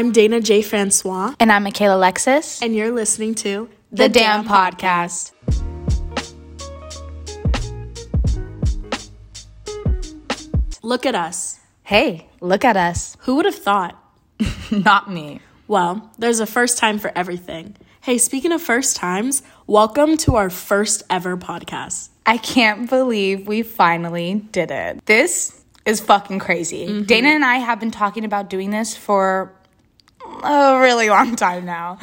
I'm Dayna J. Francois, And I'm Mikayla Alexis. and you're listening to The, Damn Podcast. Look at us. Hey, look at us. Who would have thought? Not me. Well, there's a first time for everything. Hey, speaking of first times, welcome to our first ever podcast. I can't believe we finally did it. This is fucking crazy. Mm-hmm. Dayna and I have been talking about doing this for a really long time now.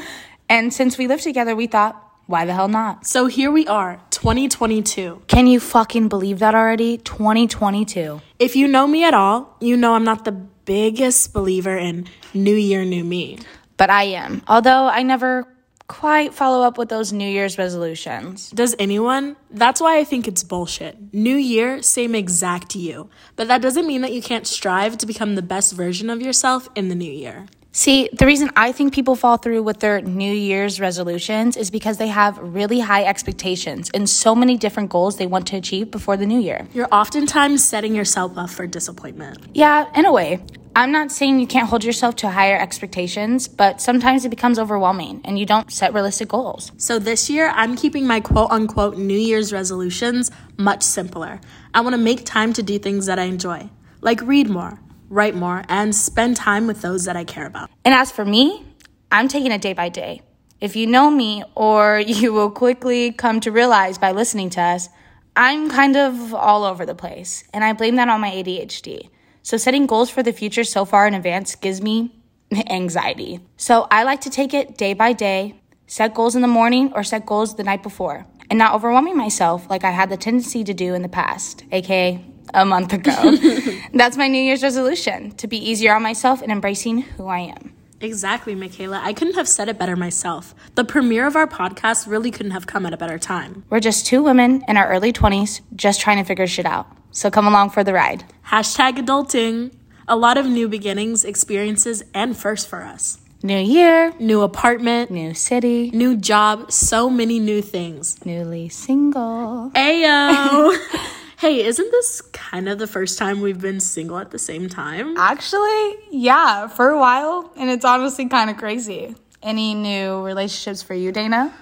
And since we live together, we thought, why the hell not? So here we are, 2022. Can you fucking believe that already? 2022. If you know me at all, you know I'm not the biggest believer in New Year, New Me. But I am. Although I never quite follow up with those New Year's resolutions. Does anyone? That's why I think it's bullshit. New year, same exact you. But that doesn't mean that you can't strive to become the best version of yourself in the new year. See, the reason I think people fall through with their New Year's resolutions is because they have really high expectations and so many different goals they want to achieve before the new year. You're oftentimes setting yourself up for disappointment. Yeah, in a way. I'm not saying you can't hold yourself to higher expectations, but sometimes it becomes overwhelming and you don't set realistic goals. So this year, I'm keeping my quote unquote New Year's resolutions much simpler. I want to make time to do things that I enjoy, like read more, write more, and spend time with those that I care about. And as for me, I'm taking it day by day. If you know me, or you will quickly come to realize by listening to us, I'm kind of all over the place, and I blame that on my ADHD. So, setting goals for the future so far in advance gives me anxiety. So, I like to take it day by day, set goals in the morning or set goals the night before, and not overwhelming myself like I had the tendency to do in the past, aka a month ago. That's my New Year's resolution to be easier on myself and embracing who I am. Exactly, Mikayla. I couldn't have said it better myself. The premiere of our podcast really couldn't have come at a better time. We're just two women in our early 20s just trying to figure shit out. So come along for the ride. Hashtag adulting. A lot of new beginnings, experiences, and firsts for us. New year, New apartment, new city, new job, so many new things. newly single. Ayo! hey, isn't this kind of the first time we've been single at the same time? Actually, yeah, for a while. And it's honestly kind of crazy. Any new relationships for you, Dayna?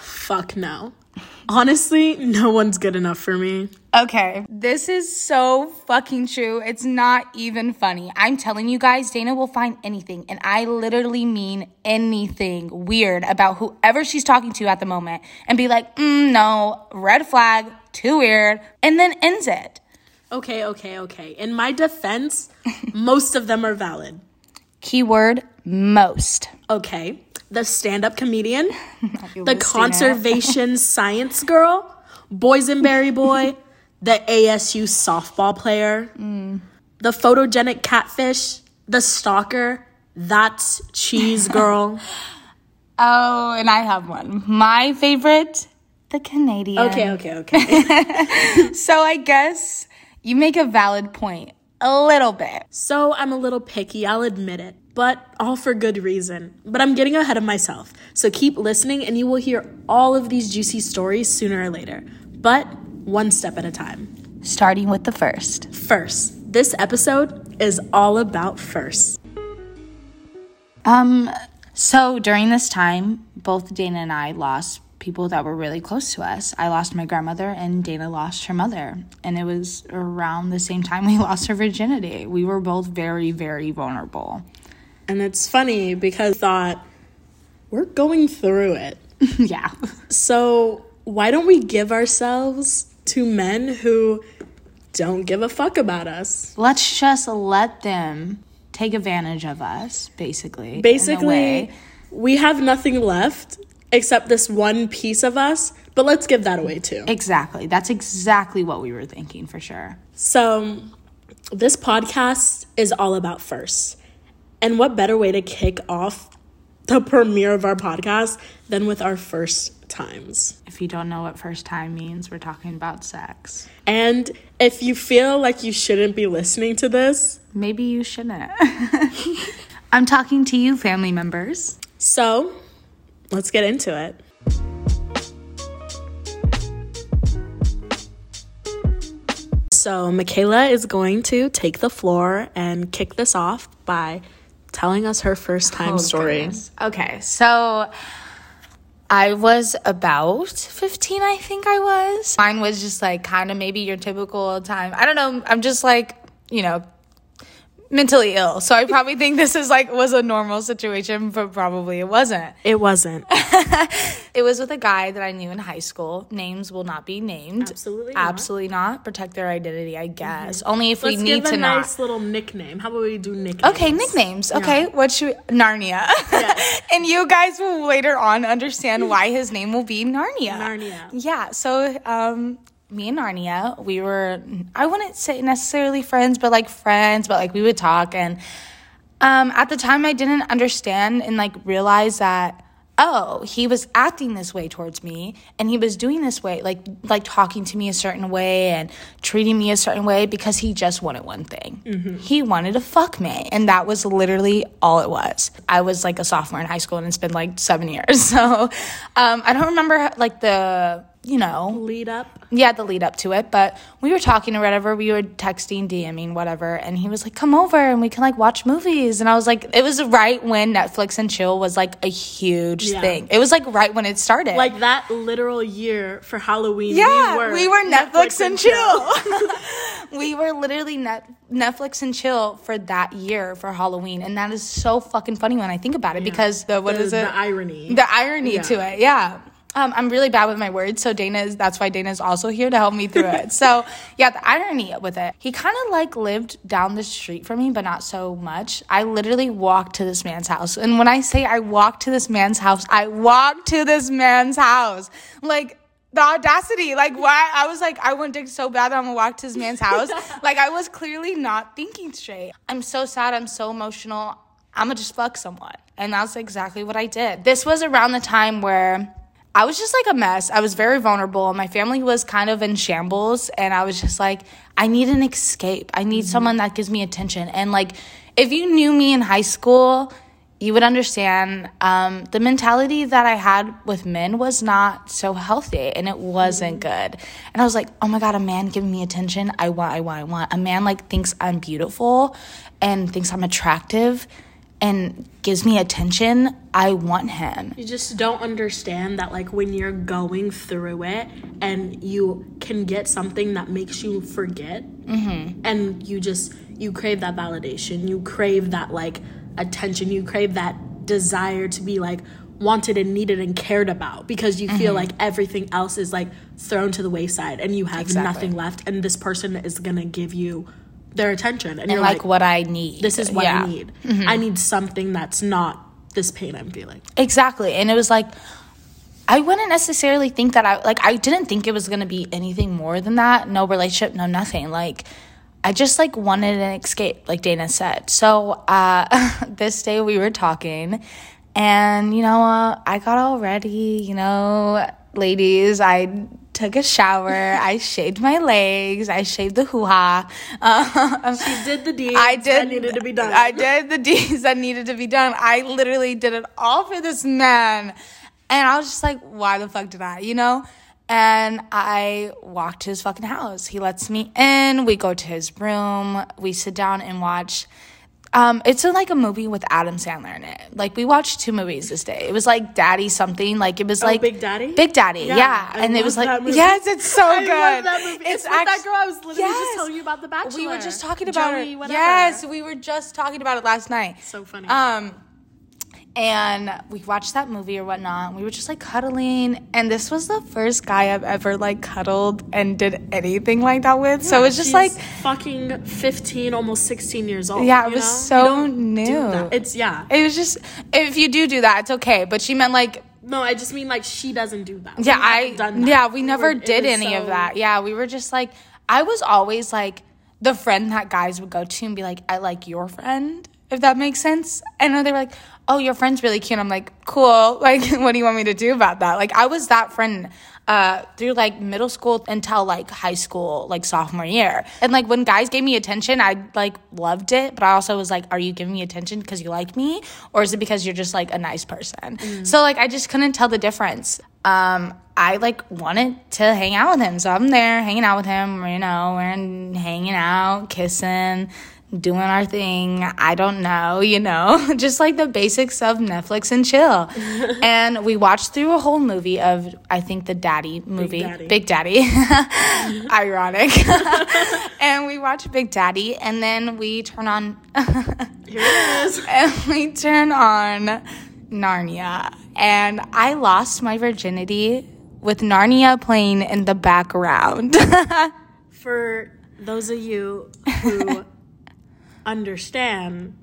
Fuck no. Honestly, no one's good enough for me. Okay, this is so fucking true. It's not even funny. I'm telling you guys, Dayna will find anything, and I literally mean anything weird about whoever she's talking to at the moment and be like, mm, no, red flag, too weird, and then ends it. Okay, okay, okay. In my defense, most of them are valid. Keyword most. Okay. The stand up comedian, the conservation science girl, boysenberry boy, the ASU softball player, mm. the photogenic catfish, the stalker, that's cheese girl. Oh, and I have one. My favorite, the Canadian. Okay, okay, okay. So I guess you make a valid point. A little bit. so I'm a little picky, I'll admit it, but all for good reason. But I'm getting ahead of myself. So keep listening and you will hear all of these juicy stories sooner or later, but one step at a time. Starting with the first. First, this episode is all about first. Um, so during this time, both Dayna and I lost people that were really close to us. I lost my grandmother and Dayna lost her mother. And it was around the same time we lost her virginity. We were both very, very vulnerable. And it's funny because I thought we're going through it. yeah. So why don't we give ourselves to men who don't give a fuck about us? Let's just let them take advantage of us, basically. Basically, we have nothing left except this one piece of us, but let's give that away too. Exactly. That's exactly what we were thinking for sure. So, this podcast is all about firsts. And what better way to kick off the premiere of our podcast than with our first times? If you don't know what first time means, we're talking about sex. And if you feel like you shouldn't be listening to this, Maybe you shouldn't. I'm talking to you, family members. so let's get into it. So, Mikayla is going to take the floor and kick this off by telling us her first time Oh, story. goodness. Okay, so I was about 15, I think I was. Mine was just like kind of maybe your typical time. I don't know. I'm just like, you know, mentally ill. So I probably think this is like was a normal situation, but probably it wasn't. It wasn't. It was with a guy that I knew in high school. Names will not be named. Absolutely not. Absolutely not. Protect their identity, I guess. Only if Let's we need give a to not. nice little nickname. How about we do nicknames? Okay, nicknames. Okay, what should we, Narnia? and you guys will later on understand why his name will be Narnia. Narnia. Yeah. So, um, me and Narnia, we were I wouldn't say necessarily friends, but like friends, but like we would talk and um at the time I didn't understand and like realize that oh, he was acting this way towards me and he was doing this way like like talking to me a certain way and treating me a certain way because he just wanted one thing. He wanted to fuck me and that was literally all it was. I was like a sophomore in high school and it's been like 7 years. So um I don't remember like the you know, Lead up. yeah, the lead up to it. But we were talking or whatever. We were texting, DMing, whatever. And he was like, come over and we can like watch movies. And I was like, it was right when Netflix and chill was like a huge Yeah. thing. It was like right when it started. Like that literal year for Halloween. yeah, we were, Netflix, and chill. we were literally net, Netflix and chill for that year for Halloween. And that is so fucking funny when I think about it because the, what the, is it? The irony. the irony Yeah. to it yeah um, i'm really bad with my words so dayna is that's why dayna's also here to help me through it so yeah the irony with it he kind of like lived down the street from me but not so much i literally walked to this man's house and when i say i walked to this man's house i walked to this man's house like the audacity, like why I was like, I want dick so bad that I'm gonna walk to this man's house. like I was clearly not thinking straight. I'm so sad, I'm so emotional. I'm gonna just fuck someone. And that's exactly what I did. This was around the time where I was just like a mess. I was very vulnerable. My family was kind of in shambles. And I was just like, I need an escape. I need someone that gives me attention. And like, if you knew me in high school, you would understand um, the mentality that I had with men was not so healthy and it wasn't good. And I was like, oh my God, a man giving me attention. I want, I want, I want. A man like thinks I'm beautiful and thinks I'm attractive and gives me attention. I want him. You just don't understand that, like, when you're going through it and you can get something that makes you forget, mm-hmm. and you just, you crave that validation, you crave that, like, attention, you crave that desire to be, like, wanted and needed and cared about because you feel mm-hmm. like everything else is, like, thrown to the wayside and you have Exactly. nothing left, and this person is gonna give you their attention. And, And you're like, like, what I need. this is what Yeah. I need. I need something that's not this pain I'm feeling. Exactly. And it was like I wouldn't necessarily think that I like I didn't think it was going to be anything more than that. No relationship, no nothing. Like I just like wanted an escape, like Dayna said. So, uh this day we were talking and you know, uh, I got all ready, you know, ladies, I took a shower, I shaved my legs, I shaved the hoo-ha. Um, She did the deeds I did. that needed to be done. I did the deeds that needed to be done. I literally did it all for this man. And I was just like, why the fuck did I, you know? And I walked to his fucking house. He lets me in. We go to his room. We sit down and watch. Um, it's a, like a movie with Adam Sandler in it. Like we watched two movies this day. It was like Daddy something. Like it was like Oh, Big Daddy? Big Daddy, yeah. Yeah, and it was like yes, it's so I good. love that movie. It's, with that girl I was literally Yes. just telling you about the Bachelor. We were just talking about Joey, it. whatever. Yes, we were just talking about it last night. So funny. Um, and we watched that movie or whatnot. We were just like cuddling, and this was the first guy I've ever like cuddled and did anything like that with. so it was just like, fucking 15, almost 16 years old. Yeah, it was know? so You don't do new. It's, yeah. it was just if you do do that, it's okay. But she meant like No, I just mean like she doesn't do that. Yeah i done that. yeah we never it did any of that yeah we were just like i was always like the friend that guys would go to and be like i like your friend if that makes sense and then they were like oh your friend's really cute i'm like cool like what do you want me to do about that like i was that friend uh, through like middle school until like high school, like sophomore year. And like when guys gave me attention, I like loved it, but I also was like, are you giving me attention because you like me or is it because you're just like a nice person? So like I just couldn't tell the difference. Um, I like wanted to hang out with him. So I'm there hanging out with him, you know, we're hanging out, kissing, doing our thing. I don't know, you know, just like the basics of Netflix and chill. and we watched through a whole movie of, I think, the Daddy movie, Daddy. Big Daddy. Ironic. and we watched Big Daddy, and then we turn on, Here it is. and we turn on Narnia. And I lost my virginity with Narnia playing in the background. For those of you who understand,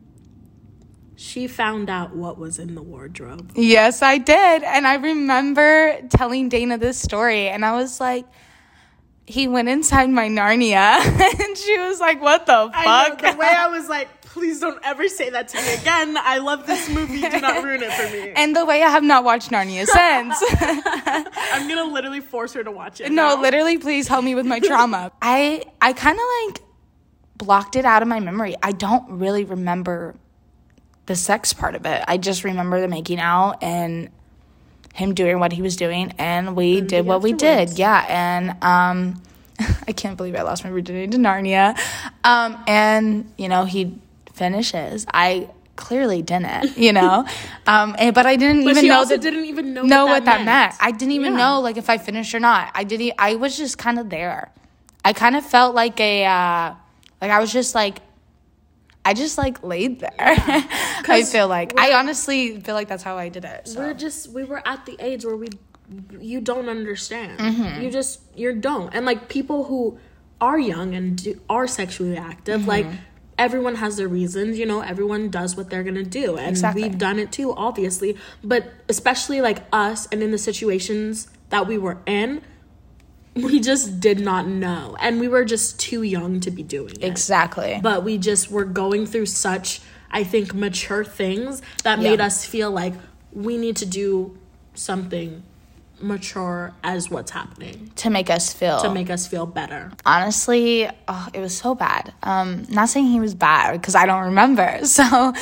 she found out what was in the wardrobe. Yes, I did. And I remember telling Dayna this story, and I was like, he went inside my Narnia, and she was like, What the fuck? know, the way I was like, please don't ever say that to me again. I love this movie. Do not ruin it for me. and the way I have not watched Narnia since. I'm gonna literally force her to watch it. no, now. literally, please help me with my trauma. I I kind of like blocked it out of my memory. I don't really remember the sex part of it. I just remember the making out and him doing what he was doing, and we did what we did. Yeah, and um, I can't believe I lost my virginity to Narnia. Um, and you know he finishes. I clearly didn't. You know, um, and, but I didn't But even know also that didn't even know, know what, what that meant. I didn't even Yeah. know like if I finished or not. I didn't. I was just kind of there. I kind of felt like a uh, like I was just like I just like laid there. I feel like I honestly feel like that's how I did it. So. We're just we were at the age where we you don't understand. Mm-hmm. You just you don't. And like people who are young and do, are sexually active, Mm-hmm. like everyone has their reasons, you know, everyone does what they're going to do. And Exactly. we've done it too, obviously, but especially like us and in the situations that we were in, we just did not know. And we were just too young to be doing it Exactly. but we just were going through such i think mature things that made us feel like we need to do something mature as what's happening to make us feel to make us feel better honestly, oh, it was so bad. Um, not saying he was bad because I don't remember. So,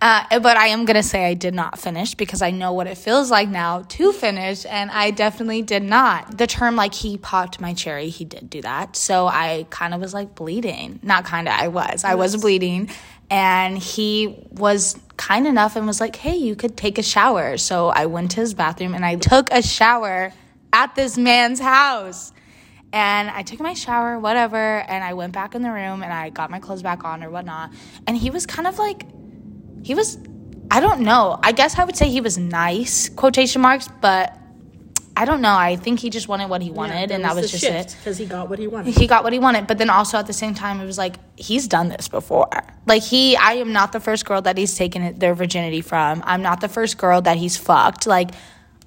uh, but I am gonna say I did not finish because I know what it feels like now to finish, and I definitely did not. The term like he popped my cherry, he did do that. So I kind of was like bleeding. Not kind of, I was. I was bleeding, and he was kind enough and was like, "Hey, you could take a shower." So I went to his bathroom and I took a shower at this man's house. And I took my shower, whatever, and I went back in the room and I got my clothes back on or whatnot. And he was kind of like, he was, I don't know. I guess I would say he was nice, quotation marks, but I don't know. I think he just wanted what he wanted, and that was just it. because he got what he wanted He got what he wanted, but then also at the same time, it was like he's done this before. Like he, I am not the first girl that he's taken their virginity from. I'm not the first girl that he's fucked. Like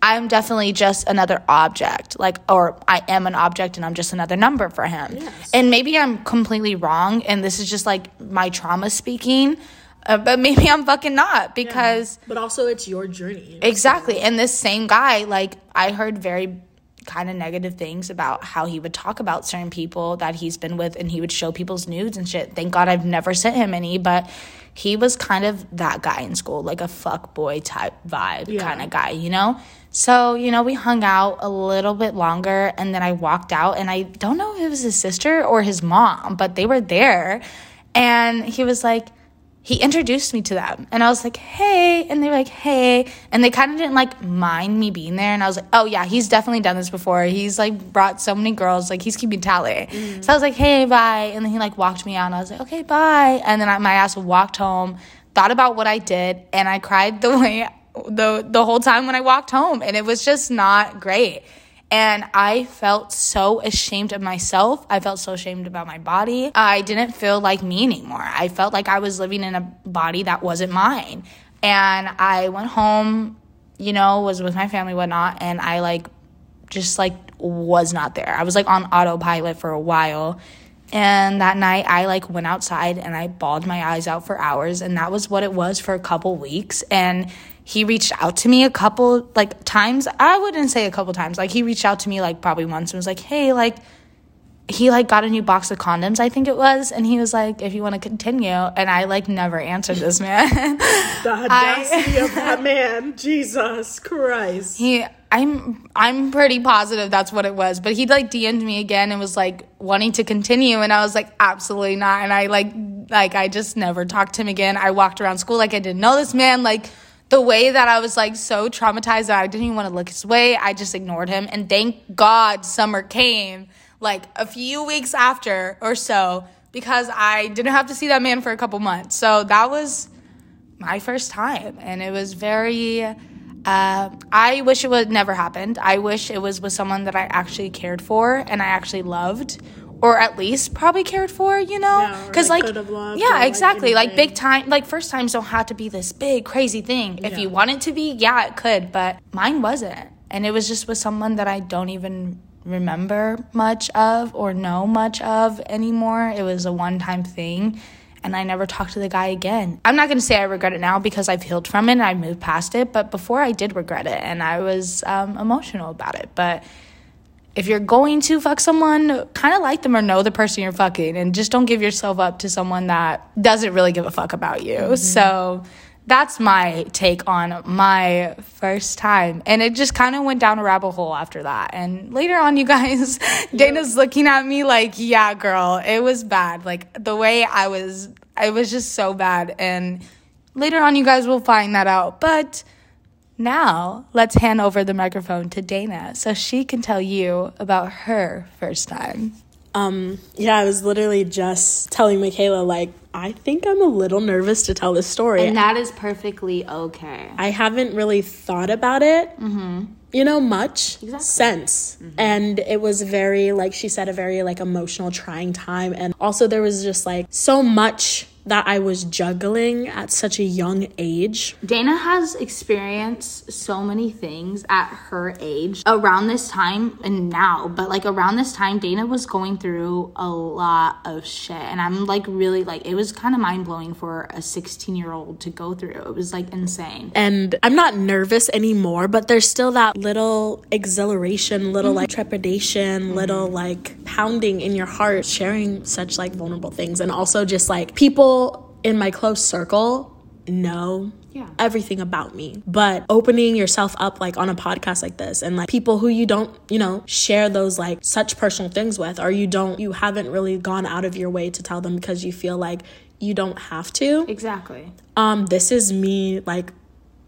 I'm definitely just another object. Like or I am an object, and I'm just another number for him. Yes. And maybe I'm completely wrong, and this is just like my trauma speaking. Uh, but maybe I'm fucking not because. but also it's your journey Exactly. And this same guy, like, I heard very kind of negative things about how he would talk about certain people that he's been with and he would show people's nudes and shit. Thank God I've never sent him any, but he was kind of that guy in school, like a fuck boy type vibe Yeah. kind of guy, you know? So, you know, we hung out a little bit longer and then I walked out and I don't know if it was his sister or his mom, but they were there. And he was like, he introduced me to them and I was like, hey. And they were like, hey. And they kind of didn't like mind me being there. And I was like, oh, yeah, he's definitely done this before. He's like brought so many girls, like he's keeping tally. Mm-hmm. So I was like, hey, bye. And then he like walked me out and I was like, okay, bye. And then I, my ass walked home, thought about what I did, and I cried the way the the whole time when I walked home. And it was just not great. And I felt so ashamed of myself. I felt so ashamed about my body. I didn't feel like me anymore. I felt like I was living in a body that wasn't mine. And I went home, you know, was with my family, whatnot, and I like just like was not there. I was like on autopilot for a while. And that night I like went outside and I bawled my eyes out for hours and that was what it was for a couple weeks and he reached out to me a couple like times. I wouldn't say a couple times. Like he reached out to me like probably once and was like, "Hey, like he like got a new box of condoms, I think it was, and he was like, if you want to continue, and I like never answered this man. the audacity of that man jesus christ he I'm I'm pretty positive that's what it was. But he like DM'd me again and was like wanting to continue and I was like absolutely not and I like Like I just never talked to him again. I walked around school like I didn't know this man. Like the way that I was like so traumatized that I didn't even want to look his way, I just ignored him. And thank God summer came like a few weeks after or so because I didn't have to see that man for a couple months. So that was my first time. And it was very, uh, I wish it would never happened. I wish it was with someone that I actually cared for and I actually loved. Or at least probably cared for, you know, Yeah, because like, like, loved yeah, exactly. Like anything. big time, like first times don't have to be this big crazy thing. If you want it to be, yeah, it could, but mine wasn't, and it was just with someone that I don't even remember much of or know much of anymore. It was a one time thing. And I never talked to the guy again. I'm not gonna say I regret it now because I've healed from it and I've moved past it. But before I did regret it and I was um, emotional about it. But if you're going to fuck someone, kind of like them or know the person you're fucking, and just don't give yourself up to someone that doesn't really give a fuck about you. Mm-hmm. So that's my take on my first time. And it just kind of went down a rabbit hole after that. And later on, you guys, Dayna's looking at me like, yeah, girl, it was bad. Like the way I was, it was just so bad. And later on, you guys will find that out. But now, let's hand over the microphone to Dayna so she can tell you about her first time. Um, yeah, I was literally just telling Mikayla, like, I think I'm a little nervous to tell this story. And that is perfectly okay. I haven't really thought about it, you know, much Exactly. since. And it was very, like she said, a very like emotional, trying time. And also, there was just like so much that I was juggling at such a young age. Dayna has experienced so many things at her age around this time and now, but like around this time, Dayna was going through a lot of shit. And I'm like, really, like, it was kind of mind blowing for a 16 year old to go through. It was like insane. And I'm not nervous anymore, but there's still that little exhilaration, little like trepidation, little like pounding in your heart sharing such like vulnerable things. And also just like people in my close circle know Yeah. everything about me. But opening yourself up like on a podcast like this and like people who you don't, you know, share those like such personal things with or you don't you haven't really gone out of your way to tell them because you feel like you don't have to Exactly. um this is me like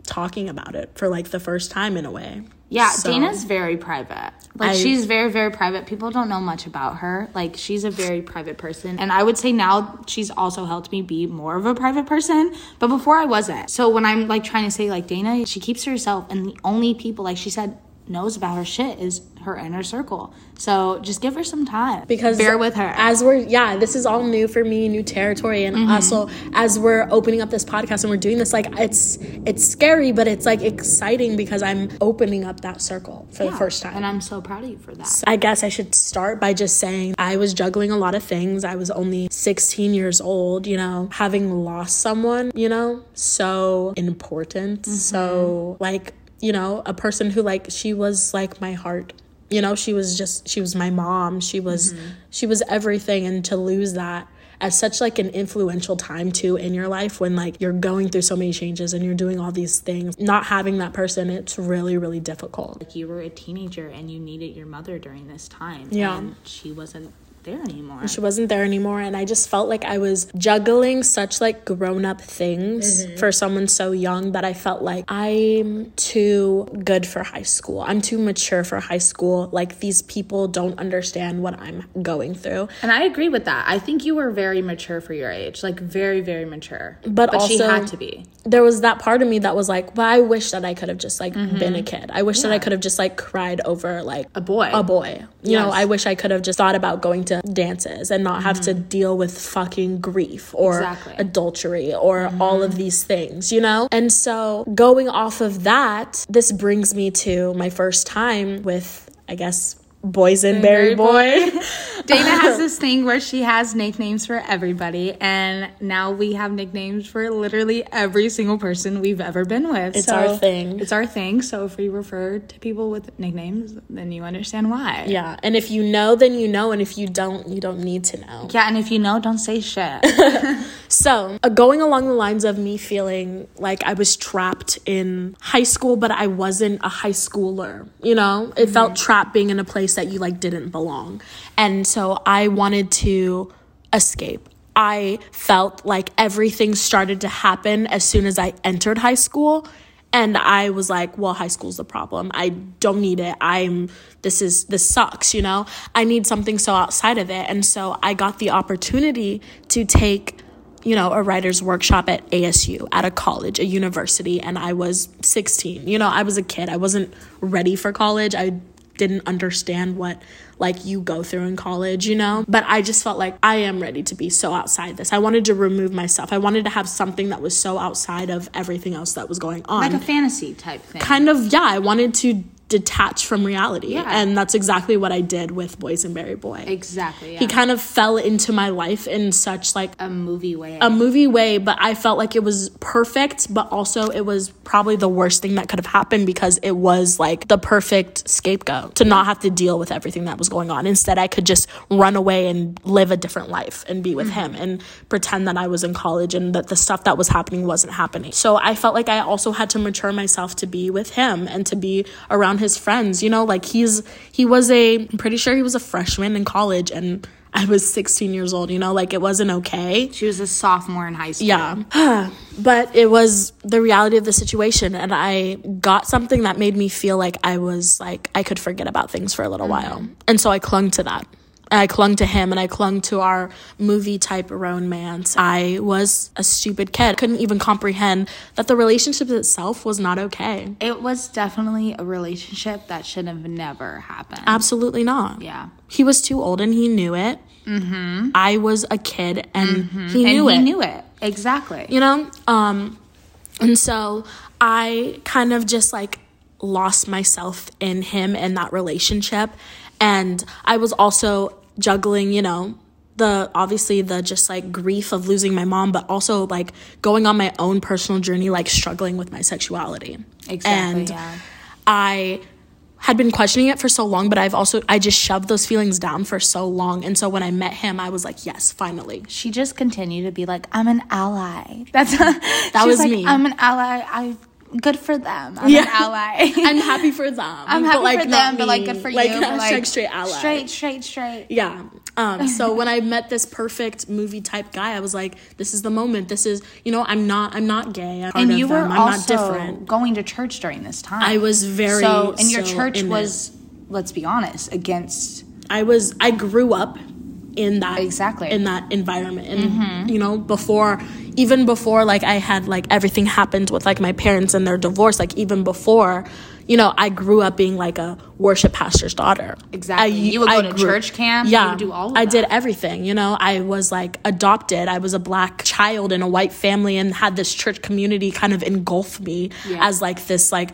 talking about it for like the first time in a way Yeah, So- Dayna's very private. Like I- she's very very private. People don't know much about her. Like she's a very private person. And I would say now she's also helped me be more of a private person, but before I wasn't. So when I'm like trying to say like Dayna, she keeps herself and the only people like she said knows about her shit is her inner circle. So just give her some time. because bear with her. as we're yeah this is all new for me new territory and Mm-hmm. also as we're opening up this podcast and we're doing this like it's it's scary but it's like exciting because i'm opening up that circle for the first time And I'm so proud of you for that. I guess I should start by just saying I was juggling a lot of things. I was only 16 years old, you know, having lost someone, you know, so important. So, like, you know, a person who, like, she was like my heart. You know, she was just, she was my mom. She was, mm-hmm. she was everything. And to lose that at such like an influential time too in your life when like you're going through so many changes and you're doing all these things not having that person it's really really difficult Like you were a teenager and you needed your mother during this time. Yeah. And she wasn't there anymore. she wasn't there anymore and i just felt like i was juggling such like grown-up things mm-hmm. for someone so young that i felt like i'm too good for high school i'm too mature for high school like these people don't understand what i'm going through And I agree with that. I think you were very mature for your age, like very, very mature. But she also- had to be. there was that part of me that was like well i wish that i could have just like mm-hmm. been a kid i wish that i could have just like cried over like A boy. a boy. You know, I wish I could have just thought about going to dances and not have to mm-hmm. deal with fucking grief or Exactly. adultery or mm-hmm. all of these things, you know? And so going off of that, this brings me to my first time with, I guess, Boysenberry Boy. Dayna has this thing where she has nicknames for everybody, and now we have nicknames for literally every single person we've ever been with. It's our thing. It's our thing. So if we refer to people with nicknames, then you understand why. yeah. And if you know, then you know. And if you don't, you don't need to know. Yeah, and if you know, don't say shit. So, uh, going along the lines of me feeling like I was trapped in high school, but I wasn't a high schooler, you know? It felt trapped being in a place that you like didn't belong. And so I wanted to escape. I felt like everything started to happen as soon as I entered high school. And I was like, well, high school's the problem. I don't need it. I'm, this is, this sucks, you know? I need something so outside of it. And so I got the opportunity to take, you know, a writer's workshop at ASU, at a college, a university. And I was 16. You know, I was a kid. I wasn't ready for college. I didn't understand what like you go through in college, you know? But I just felt like I am ready to be so outside this. I wanted to remove myself. I wanted to have something that was so outside of everything else that was going on. Like a fantasy type thing. kind of, yeah, I wanted to detach from reality. Yeah. And that's exactly what I did with Boys and Boysenberry Boy. Exactly. Yeah. He kind of fell into my life in such like a movie way. a movie way, but I felt like it was perfect, but also it was probably the worst thing that could have happened because it was like the perfect scapegoat to not have to deal with everything that was going on. Instead, I could just run away and live a different life and be with mm-hmm. him and pretend that I was in college and that the stuff that was happening wasn't happening. So I felt like I also had to mature myself to be with him and to be around his friends. You know, like he's he was a I'm pretty sure he was a freshman in college and I was 16 years old, you know, like it wasn't okay. she was a sophomore in high school. Yeah. but it was the reality of the situation. And I got something that made me feel like I was like, I could forget about things for a little mm-hmm. while. And so I clung to that. I clung to him and I clung to our movie type romance. I was a stupid kid. Couldn't even comprehend that the relationship itself was not okay. It was definitely a relationship that should have never happened. Absolutely not. yeah. He was too old and he knew it. Mm-hmm. I was a kid and he And it. he knew it. Exactly. you know um and so i kind of just like lost myself in him and that relationship and i was also juggling you know the obviously the just like grief of losing my mom but also like going on my own personal journey like struggling with my sexuality Exactly, and yeah. i had been questioning it for so long but i've also i just shoved those feelings down for so long and so when i met him i was like yes finally she just continued to be like, I'm an ally. That's a, that was like, me. I'm an ally. I good for them. I'm Yeah. an ally. I'm happy for them. I'm happy like, for them, but like good for like, you. hashtag like, straight ally. Straight, straight, straight. Yeah. Um, so when I met this perfect movie type guy, I was like, this is the moment. This is, you know, I'm not, I'm not gay. I'm And you were them. I'm also not different. going to church during this time. I was very so, and your so church in it. was, let's be honest, against I was, I grew up in that Exactly. in that environment, and mm-hmm. you know, before, even before like I had like everything happened with like my parents and their divorce, like even before. You know, I grew up being like a worship pastor's daughter. Exactly. I, You would go I to church camp, you Yeah, would do all of I that. did everything. You know, I was like adopted. I was a black child in a white family and had this church community kind of engulf me Yeah. as like this like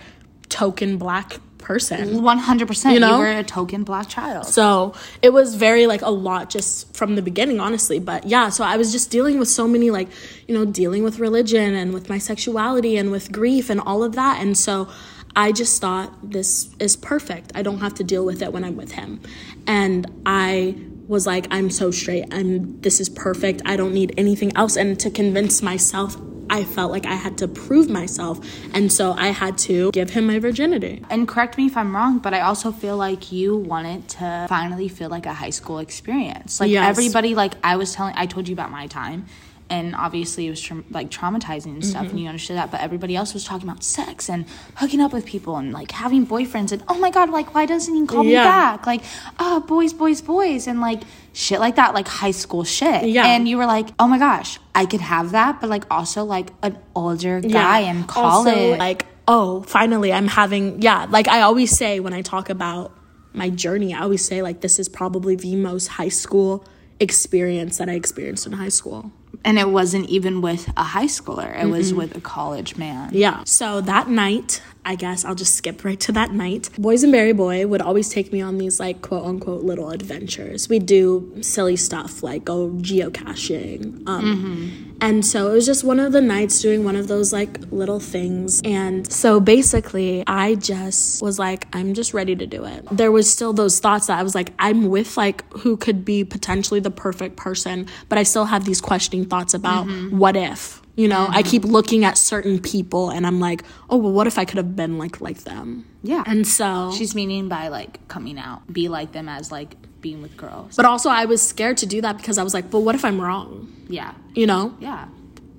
token black person. one hundred percent. You know? you were a token black child. So it was very like a lot just from the beginning, honestly. But yeah, so I was just dealing with so many like, you know, dealing with religion and with my sexuality and with grief and all of that. And so I just thought this is perfect. I don't have to deal with it when I'm with him. And I was like, I'm so straight. I'm this is perfect. I don't need anything else. And to convince myself, I felt like I had to prove myself. And so I had to give him my virginity. and correct me if I'm wrong, but I also feel like you wanted to finally feel like a high school experience. Like Yes. everybody, like I was telling, I told you about my time, and obviously it was tra- like traumatizing and stuff, Mm-hmm. and you understood that. But everybody else was talking about sex and hooking up with people and like having boyfriends, and oh my god, like why doesn't he call me back? Like, oh, boys, boys, boys, and like shit like that, like high school shit. Yeah. And you were like, oh my gosh, I could have that, but like also like an older guy in college. Also, like, oh, finally, I'm having, yeah, like I always say when I talk about my journey, I always say, like, this is probably the most high school experience that I experienced in high school. And it wasn't even with a high schooler, it was with a college man. Yeah. So that night, I guess I'll just skip right to that night. Boysenberry Boy would always take me on these like quote unquote little adventures. We'd do silly stuff like go geocaching. Um, And so it was just one of the nights doing one of those like little things. And so basically, I just was like, I'm just ready to do it. There was still those thoughts that I was like, I'm with like who could be potentially the perfect person, but I still have these questioning thoughts about what if. You know, I keep mm-hmm. looking at certain people and I'm like, oh, well, what if I could have been like like them? Yeah. And so She's meaning by like coming out, be like them as like being with girls. But also, I was scared to do that because I was like, but what if I'm wrong? yeah. You know? Yeah.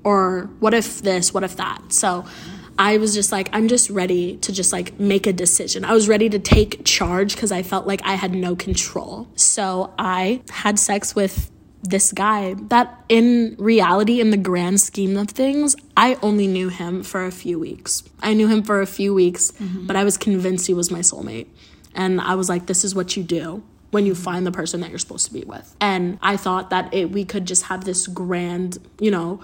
Or what if this? What if that? So I was just like, I'm just ready to just like make a decision. I was ready to take charge because I felt like I had no control. So I had sex with this guy that in reality in the grand scheme of things i only knew him for a few weeks. I knew him for a few weeks mm-hmm. but i was convinced he was my soulmate. And i was like this is what you do when you find the person that you're supposed to be with. And i thought that it, we could just have this grand you know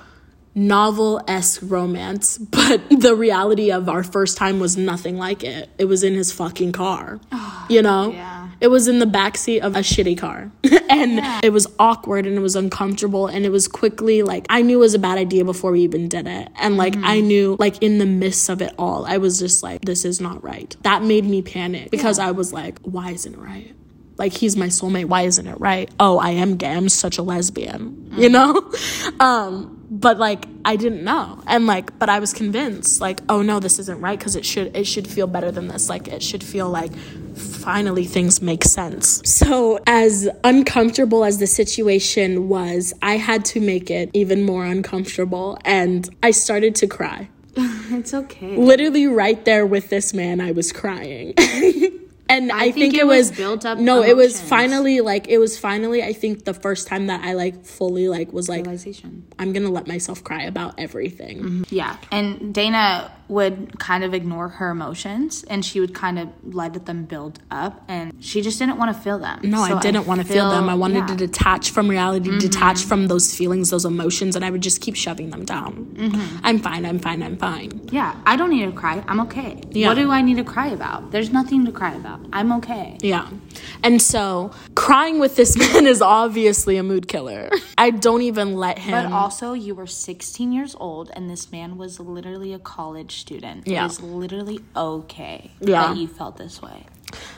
novel-esque romance but the reality of our first time was nothing like it. It was in his fucking car you know? Yeah. It was in the backseat of a shitty car. and it was awkward and it was uncomfortable and it was quickly like I knew it was a bad idea before we even did it. And like I knew like in the midst of it all, I was just like, this is not right. That made me panic because I was like, why isn't it right? Like he's my soulmate. Why isn't it right? Oh, I am gay. I'm such a lesbian. You know? um but like I didn't know. And like but I was convinced like oh no this isn't right cuz it should it should feel better than this. Like it should feel like finally things make sense. So as uncomfortable as the situation was, I had to make it even more uncomfortable and I started to cry. It's okay. Literally right there with this man I was crying. And I, think, it was, built up No, it was finally like it was finally I think the first time that I like fully like was like Realization. I'm gonna let myself cry about everything. Yeah. And Dayna would kind of ignore her emotions and she would kind of let them build up and she just didn't want to feel them. No, So I didn't want to feel them. I wanted yeah. Mm-hmm. to detach from reality, detach from those feelings, those emotions, and I would just keep shoving them down. Mm-hmm. I'm fine. I'm fine. I'm fine. Yeah, I don't need to cry. I'm okay. Yeah. What do I need to cry about? There's nothing to cry about. I'm okay. Yeah. And so crying with this man is obviously a mood killer. I don't even let him. But also, you were 16 years old, and this man was literally a college student. Yeah. It was literally okay Yeah. that you felt this way.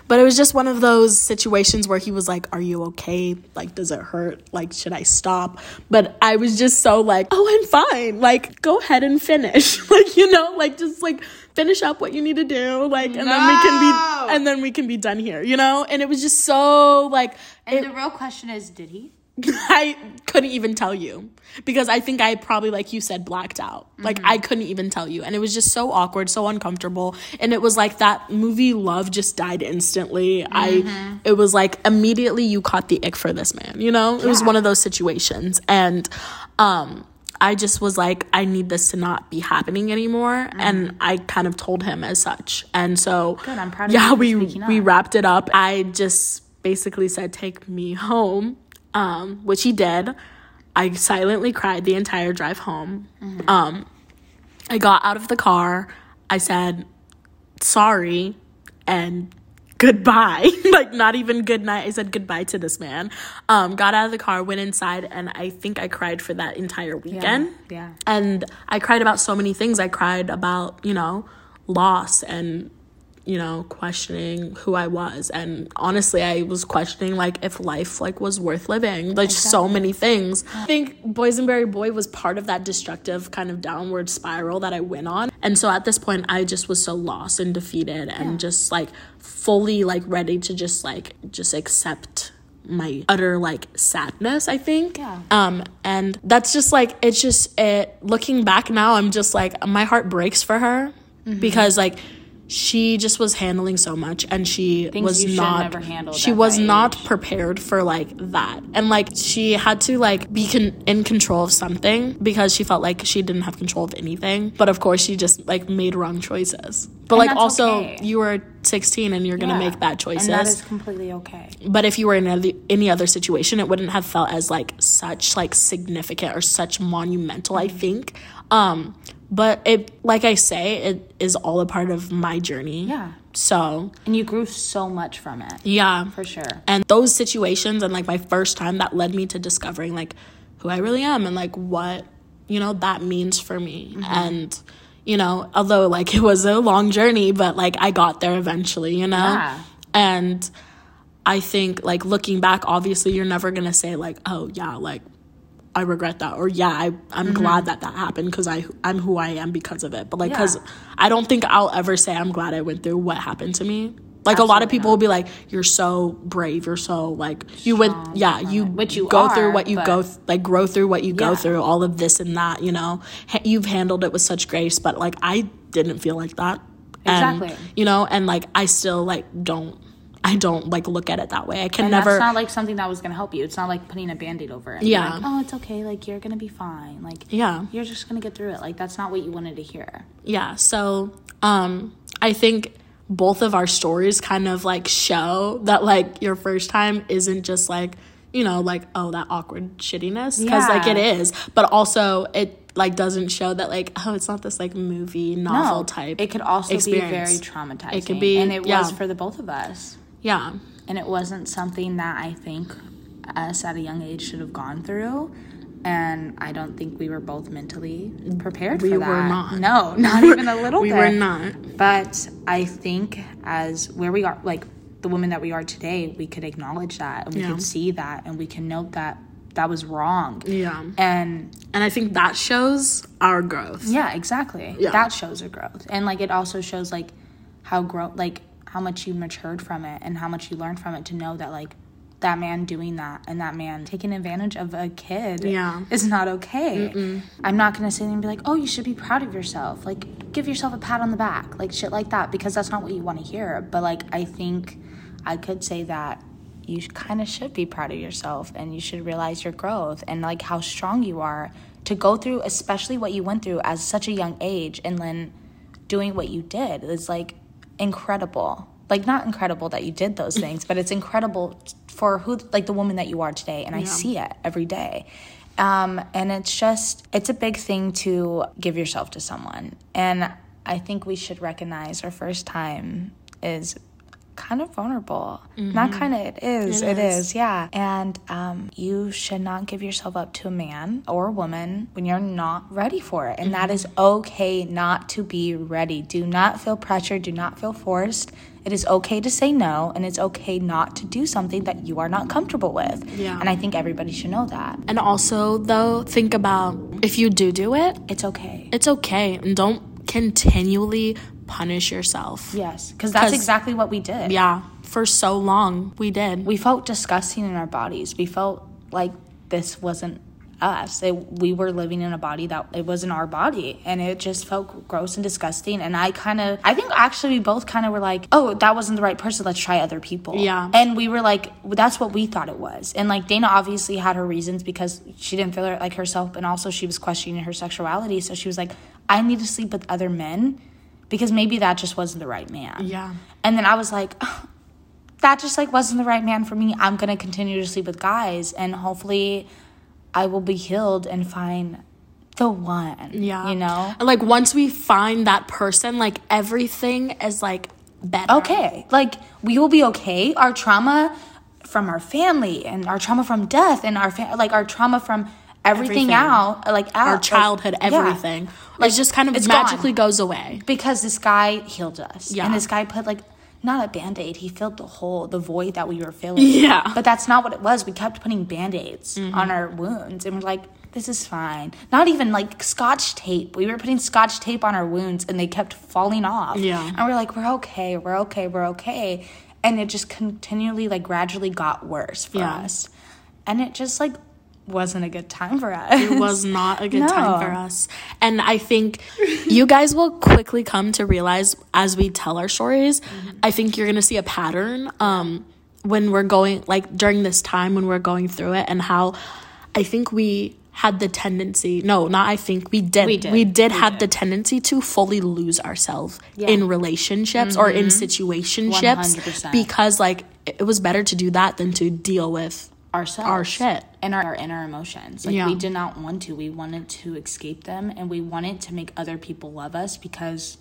But it was just one of those situations where he was like, Are you okay? Like, does it hurt? Like, should I stop? But I was just so like, Oh, I'm fine. Like, go ahead and finish. like, you know, like just like finish up what you need to do. Like, and then we can be and then we can be done here, you know? And it was just so like And it, the real question is, did he? I couldn't even tell you because I think I probably, like you said, blacked out. Like I couldn't even tell you, and it was just so awkward, so uncomfortable, and it was like that movie Love just died instantly. I, it was like immediately you caught the ick for this man. You know, it was one of those situations, and um. I just was like, I need this to not be happening anymore, and I kind of told him as such. And so, Good, I'm proud yeah, we we wrapped it up. I just basically said, "Take me home," um, which he did. I silently cried the entire drive home. Mm-hmm. Um, I got out of the car. I said, "Sorry," and goodbye. like not even good night. I said goodbye to this man. Um, got out of the car, went inside, and I think I cried for that entire weekend. Yeah. And I cried about so many things. I cried about, you know, loss and, you know, questioning who I was. And honestly, I was questioning like if life like was worth living. Like so many things. I think Boysenberry Boy was part of that destructive kind of downward spiral that I went on. And so at this point I just was so lost and defeated and just like fully like ready to just like just accept my utter like sadness i think Yeah. um and that's just like it's just it looking back now i'm just like my heart breaks for her Mm-hmm. because like she just was handling so much and she Things was not she was that not prepared for like that. And like she had to like be con- in control of something because she felt like she didn't have control of anything. But of course she just like made wrong choices. But And like also okay. you were 16 and you're gonna make bad choices And that is completely okay. but if you were in any, any other situation it wouldn't have felt as like such like significant or such monumental Mm-hmm. i think. Um but it like i say it is all a part of my journey Yeah. so And you grew so much from it. yeah For sure. and those situations and like my first time that led me to discovering like who i really am and like what you know that means for me Mm-hmm. and you know although like it was a long journey but like i got there eventually you know Yeah. and i think like looking back obviously you're never gonna say like oh yeah like i regret that or yeah I, i'm Mm-hmm. glad that that happened because i i'm who i am because of it but like because Yeah. i don't think i'll ever say i'm glad i went through what happened to me Like a lot of Absolutely people will be like, "You're so brave. You're so like you would, Strong, yeah, you Which you go through what you go th- like grow through what you go through. All of this and that, you know, Ha- you've handled it with such grace. But like I didn't feel like that. And, Exactly. you know, and like I still like don't. I don't like look at it that way. I can And never. that's not like something that was gonna help you. It's not like putting a band-aid over it. Yeah. Like, oh, it's okay. Like you're gonna be fine. Like yeah. you're just gonna get through it. Like that's not what you wanted to hear. yeah so um i think both of our stories kind of like show that like your first time isn't just like you know like oh that awkward shittiness because like it is but also it like doesn't show that like oh it's not this like movie novel type It could also experience. be very traumatizing. It could be- and it yeah. was for the both of us. Yeah And it wasn't something that I think us at a young age should have gone through. And I don't think we were both mentally prepared We for were that. not. No, not even a little we bit. We were not But I think as where we are, like the women that we are today, we could acknowledge that and we Yeah. could see that and we can note that that was wrong. yeah And and i think that shows our growth yeah, exactly. Yeah. That shows a growth. And like it also shows like how grow like how much you matured from it and how much you learned from it to know that like that man doing that and that man taking advantage of a kid Yeah. is not okay. I'm not gonna sit there and be like, oh, you should be proud of yourself. Like, give yourself a pat on the back, like shit like that, because that's not what you want to hear. But like, I think I could say that you kind of should be proud of yourself and you should realize your growth and like how strong you are to go through, especially what you went through at such a young age, and then doing what you did is like incredible. Like not incredible that you did those things, but it's incredible for who like the woman that you are today and I see it every day. Um and it's just it's a big thing to give yourself to someone. And I think we should recognize our first time is kind of vulnerable. Not kind of, it is. It it is. is. yeah. And um, you should not give yourself up to a man or a woman when you're not ready for it. And that is okay not to be ready. Do not feel pressure. Do not feel forced. It is okay to say no, and it's okay not to do something that you are not comfortable with. Yeah. And I think everybody should know that. and also though think about if you do do it It's okay. it's okay and don't continually punish yourself Yes, because that's 'Cause- exactly what we did. Yeah, for so long we did. we felt disgusting in our bodies. We felt like this wasn't us. It, we were living in a body that it wasn't our body, and it just felt gross and disgusting. And I kind of, I think actually we both kind of were like, oh, that wasn't the right person. Let's try other people. Yeah. And we were like, that's what we thought it was. And like Dayna obviously had her reasons because she didn't feel like herself, and also she was questioning her sexuality. So she was like, I need to sleep with other men because maybe that just wasn't the right man. Yeah. And then I was like, that just like wasn't the right man for me. I'm gonna continue to sleep with guys, and hopefully, I will be healed and find the one. Yeah. you know. And like once we find that person, like everything is like better. Okay, like we will be okay. Our trauma from our family and our trauma from death and our fa- like our trauma from everything, Everything. out, like out, Our like, childhood, yeah. everything. Like, it just kind of it's gone. magically goes away. because this guy healed us. Yeah. And this guy put like not a band-aid, he filled the hole, the void that we were filling. Yeah. Mm-hmm. But that's not what it was. We kept putting band-aids on our wounds and we're like, this is fine. Not even like scotch tape. We were putting scotch tape on our wounds and they kept falling off. Yeah. And we're like, we're okay, we're okay, we're okay. And it just continually like gradually got worse for Yeah. us. And it just like wasn't a good time for us. It was not a good time for us. And I think you guys will quickly come to realize as we tell our stories, I think you're going to see a pattern um, when we're going, like during this time when we're going through it, and how I think we had the tendency no not i think we did We did. we did We have did. the tendency to fully lose ourselves Yeah. in relationships or in situationships 100%. because like it was better to do that than to deal with ourselves Our shit. and our, our inner emotions. Like Yeah. we did not want to. We wanted to escape them and we wanted to make other people love us because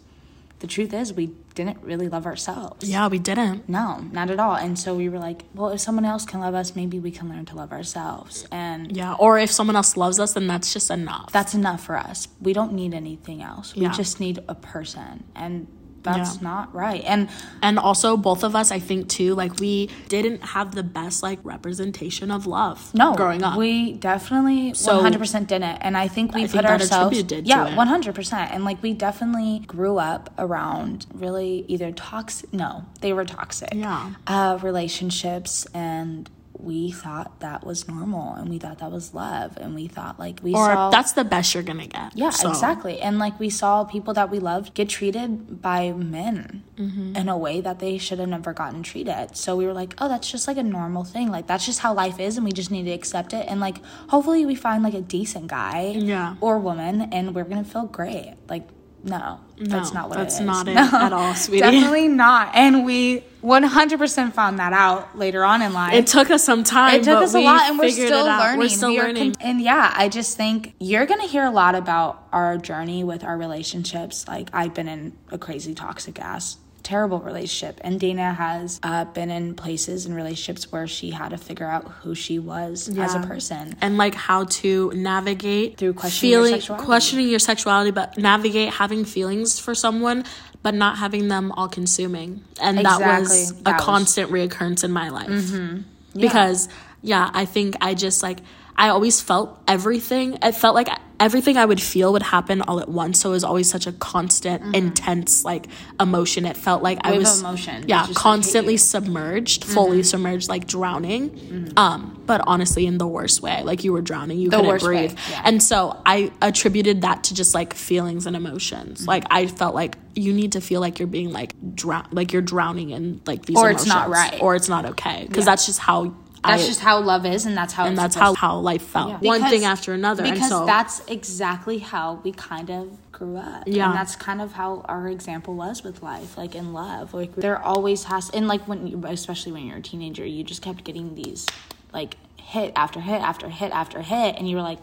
the truth is we didn't really love ourselves. Yeah we didn't. No not at all. And so we were like well if someone else can love us maybe we can learn to love ourselves. And yeah or if someone else loves us then that's just enough. That's enough for us. We don't need anything else. We Yeah. just need a person. And that's Yeah. not right. And And also, both of us, I think too, like we didn't have the best like representation of love. no, growing up. we definitely So- 100% didn't. And I think we I put think ourselves, yeah, it. 100%. And like we definitely grew up around really either toxic, no, they were toxic. Yeah. Uh, relationships and. We thought that was normal, and we thought that was love, and we thought like we or saw that's the best you're gonna get. Yeah, So, exactly. And like we saw people that we loved get treated by men Mm-hmm. in a way that they should have never gotten treated. So we were like, oh, that's just like a normal thing. Like that's just how life is, and we just need to accept it. And like hopefully we find like a decent guy Yeah. or woman, and we're gonna feel great. Like no, that's not what that's it is. not it at all, sweetie. Definitely not. And we 100% found that out later on in life It took us some time. it took but us a lot and we're still learning We're still We learning. con- and yeah i just think you're gonna hear a lot about our journey with our relationships like i've been in a crazy toxic ass terrible relationship and dayna has uh, been in places and relationships where she had to figure out who she was as a person and like how to navigate Through questioning your feeling, sexuality. questioning your sexuality, but navigate having feelings for someone, but not having them all consuming. And that was Exactly. a That was- constant reoccurrence in my life. Mm-hmm. Because yeah, I think I just like I always felt everything. It felt like everything I would feel would happen all at once. So it was always such a constant, intense like emotion. It felt like I Mm-hmm. Wave of was emotion. yeah, Just, like, constantly. Mm-hmm. submerged, fully submerged, like drowning. Um, but honestly, in the worst way, like you were drowning, you couldn't worst way, breathe. yeah. And so I attributed that to just like feelings and emotions. Mm-hmm. Like I felt like you need to feel like you're being like drown, like you're drowning in like these Or it's not right. or it's not okay because that's just how. That's I, just how love is and that's how and that's how how life felt. Yeah. One Because- thing after another, because and so that's exactly how we kind of grew up Yeah. and that's kind of how our example was with life like in love like there always has and like when you especially when you're a teenager you just kept getting these like hit after hit after hit after hit and you were like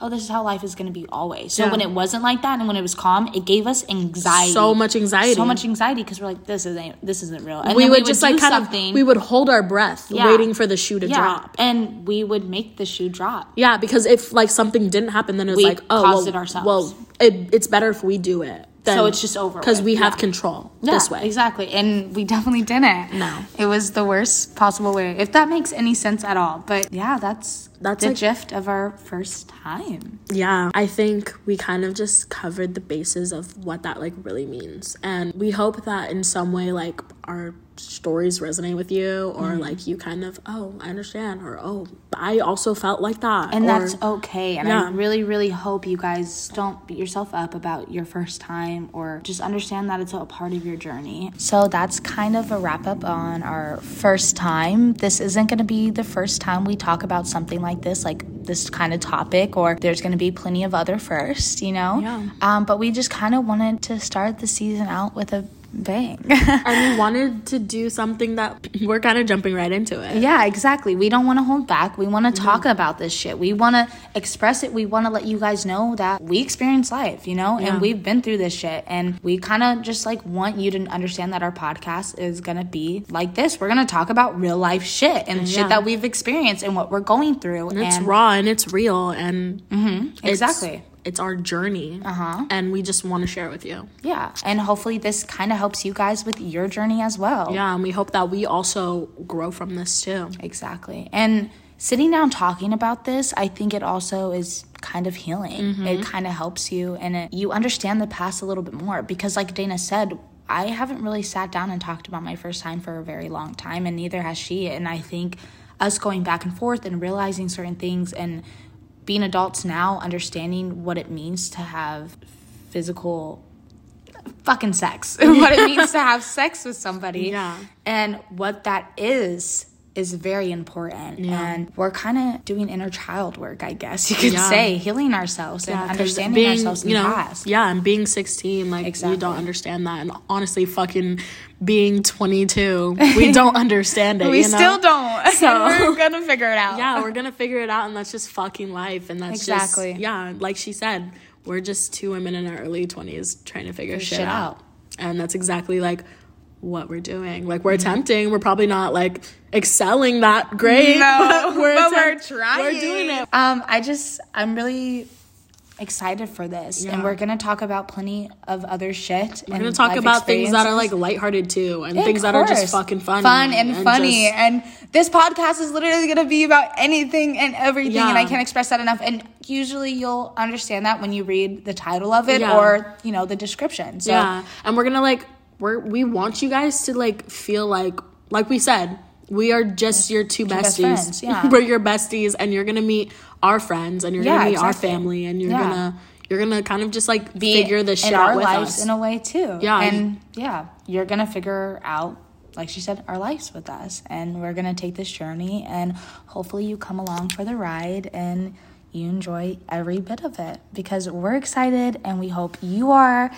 oh this is how life is going to be always so Yeah. when it wasn't like that and when it was calm it gave us anxiety so much anxiety. so much anxiety because we're like this isn't this isn't real and we then would just like kind something of we would hold our breath, Yeah. waiting for the shoe to yeah drop. and we would make the shoe drop Yeah, because if like something didn't happen, then it's We like oh caused well, it ourselves. Well, it, it's better if we do it. Then, So it's just over because we have yeah. control Yeah, this way. Exactly. And we definitely didn't. No. It was the worst possible way, if that makes any sense at all. But yeah, that's That's the like- gist of our first time. Yeah, I think we kind of just covered the bases of what that like really means. And we hope that in some way like our stories resonate with you or Mm-hmm. like you kind of, oh, I understand or oh, I also felt like that. And or, that's okay. And I really, really hope you guys don't beat yourself up about your first time or just understand that it's a part of your journey. So that's kind of a wrap up on our first time. This isn't going to be the first time we talk about something like this, like this kind of topic, or there's going to be plenty of other firsts, you know? Yeah. Um, but we just kind of wanted to start the season out with a bang. and we wanted to do something that we're kind of jumping right into it. Yeah, exactly. We don't want to hold back. We want to mm-hmm. talk about this shit. We want to express it. We want to let you guys know that we experience life, you know, Yeah. and we've been through this shit. And we kind of just like want you to understand that our podcast is going to be like this. We're going to talk about real life shit and Yeah. shit that we've experienced and what we're going through. And it's raw and it's real and mm-hmm. it's- exactly. It's, our journey. Uh-huh. And we just want to share it with you. yeah. And hopefully this kind of helps you guys with your journey as well. Yeah, and we hope that we also grow from this too. Exactly. And sitting down talking about this, I think it also is kind of healing. It kind of helps you and it, you understand the past a little bit more because like Dayna said, I haven't really sat down and talked about my first time for a very long time and neither has she and I think us going back and forth and realizing certain things and being adults now understanding what it means to have physical fucking sex what it means to have sex with somebody Yeah. and what that is is very important and we're kind of doing inner child work i guess you could Yeah. say healing ourselves and 'cause understanding ourselves in you the past Yeah, and being 16, like Exactly. we don't understand that. And honestly, fucking being 22, we don't understand it. we you know? still don't So- we're gonna figure it out Yeah, we're gonna figure it out, and that's just fucking life. And that's Exactly. just yeah, like she said, we're just two women in our early 20s trying to figure shit, shit out. out. And that's exactly like what we're doing. Like we're attempting. We're probably not like excelling that great, No, but we're, but we're trying. We're doing it. Um, I just, I'm really excited for this, and we're gonna talk about plenty of other shit. We're gonna talk about things that are like lighthearted too, and things that are just fucking funny, fun and, funny. just- and this podcast is literally gonna be about anything and everything, and I can't express that enough. And usually, you'll understand that when you read the title of it Yeah. or you know the description. So yeah, and we're gonna like we're we want you guys to like feel like like we said. We are just your two best besties. friends, yeah. we're your besties, and you're gonna meet our friends, and you're Yeah, gonna meet our family, and you're Yeah. gonna you're gonna kind of just like be figure this shit in out our with lives us. in a way too. Yeah. and yeah, you're gonna figure out, like she said, our lives with us, and we're gonna take this journey, and hopefully you come along for the ride and you enjoy every bit of it because we're excited and we hope you are.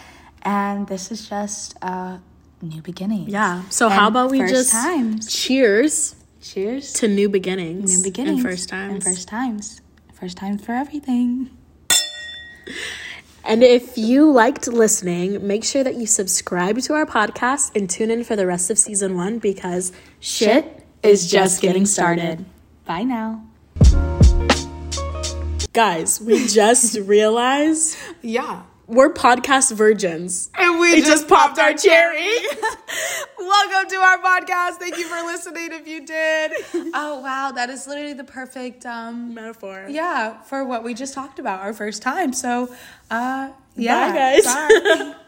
And this is just a new beginning. yeah. So how about we first just times. cheers Cheers to new beginnings, new beginnings and first times. and first times, first times for everything. And if you liked listening, make sure that you subscribe to our podcast and tune in for the rest of season one because shit is just getting started. Bye now. Guys, we just realized Yeah. We're podcast virgins. And we We just popped our cherry. Welcome to our podcast. Thank you for listening if you did. Oh wow, that is literally the perfect um Metaphor. yeah, for what we just talked about, our first time. So uh yeah. Bye, guys. Bye.